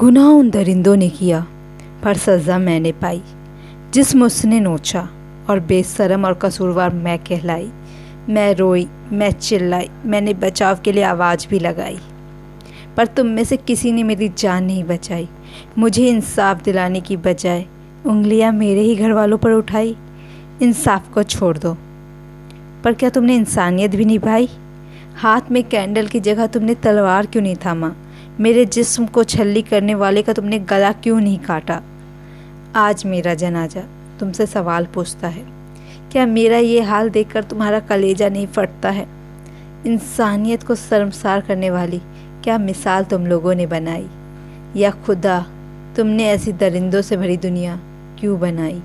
गुनाह उन दरिंदों ने किया, पर सज़ा मैंने पाई जिसम उसने नोचा और बेसरम और कसूरवार मैं कहलाई। मैं रोई, मैं चिल्लाई, मैंने बचाव के लिए आवाज़ भी लगाई। पर तुम में से किसी ने मेरी जान नहीं बचाई। मुझे इंसाफ दिलाने की बजाय उंगलियाँ मेरे ही घर वालों पर उठाई। इंसाफ को छोड़ दो। पर क्या तुमने इंसानियत भी निभाई? हाथ में कैंडल की जगह तुमने तलवार क्यों नहीं थामा? मेरे जिस्म को छल्ली करने वाले का तुमने गला क्यों नहीं काटा? आज मेरा जनाजा तुमसे सवाल पूछता है। क्या मेरा ये हाल देखकर तुम्हारा कलेजा नहीं फटता है? इंसानियत को शर्मसार करने वाली क्या मिसाल तुम लोगों ने बनाई? या खुदा तुमने ऐसी दरिंदों से भरी दुनिया क्यों बनाई?